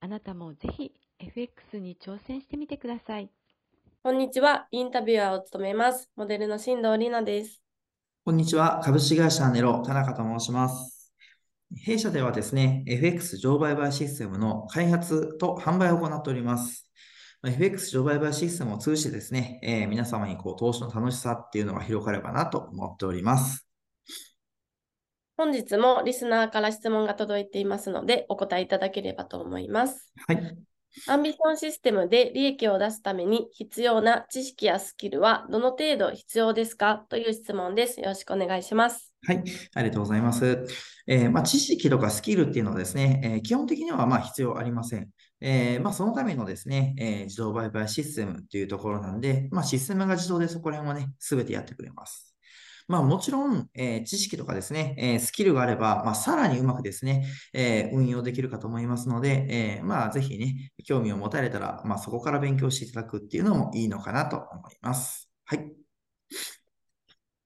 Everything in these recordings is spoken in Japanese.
あなたもぜひ FX に挑戦してみてください。こんにちは。インタビュアーを務めます。モデルの新藤里奈です。こんにちは。株式会社ネロ田中と申します。弊社ではですね、FX 上売買システムの開発と販売を行っております。FX 上売買システムを通じてですね、えー、皆様にこう投資の楽しさっていうのが広がればなと思っております。本日もリスナーから質問が届いていますので、お答えいただければと思います。はい。アンビションシステムで利益を出すために必要な知識やスキルはどの程度必要ですか？という質問です。よろしくお願いします。はい、ありがとうございます。えー、まあ、知識とかスキルっていうのはですね、えー、基本的にはま必要ありません。えー、まあ、そのためのですね、え自動売買システムっていうところなんで、まあ、システムが自動でそこら辺はね、すべてやってくれます。まあもちろん、えー、知識とかですね、えー、スキルがあれば、まあさらにうまくですね、えー、運用できるかと思いますので、えまあぜひね、興味を持たれたら、まあそこから勉強していただくっていうのもいいのかなと思います。はい。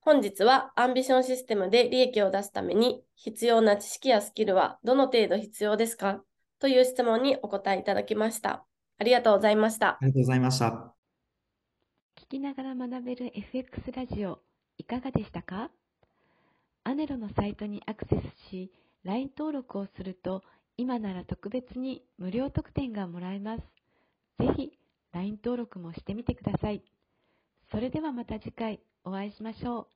本日はアンビションシステムで利益を出すために必要な知識やスキルはどの程度必要ですかという質問にお答えいただきました。ありがとうございました。ありがとうございました。聞きながら学べる FX ラジオ。いかがでしたか？アネロのサイトにアクセスし、LINE 登録をすると、今なら特別に無料特典がもらえます。ぜひ、LINE 登録もしてみてください。それではまた次回お会いしましょう。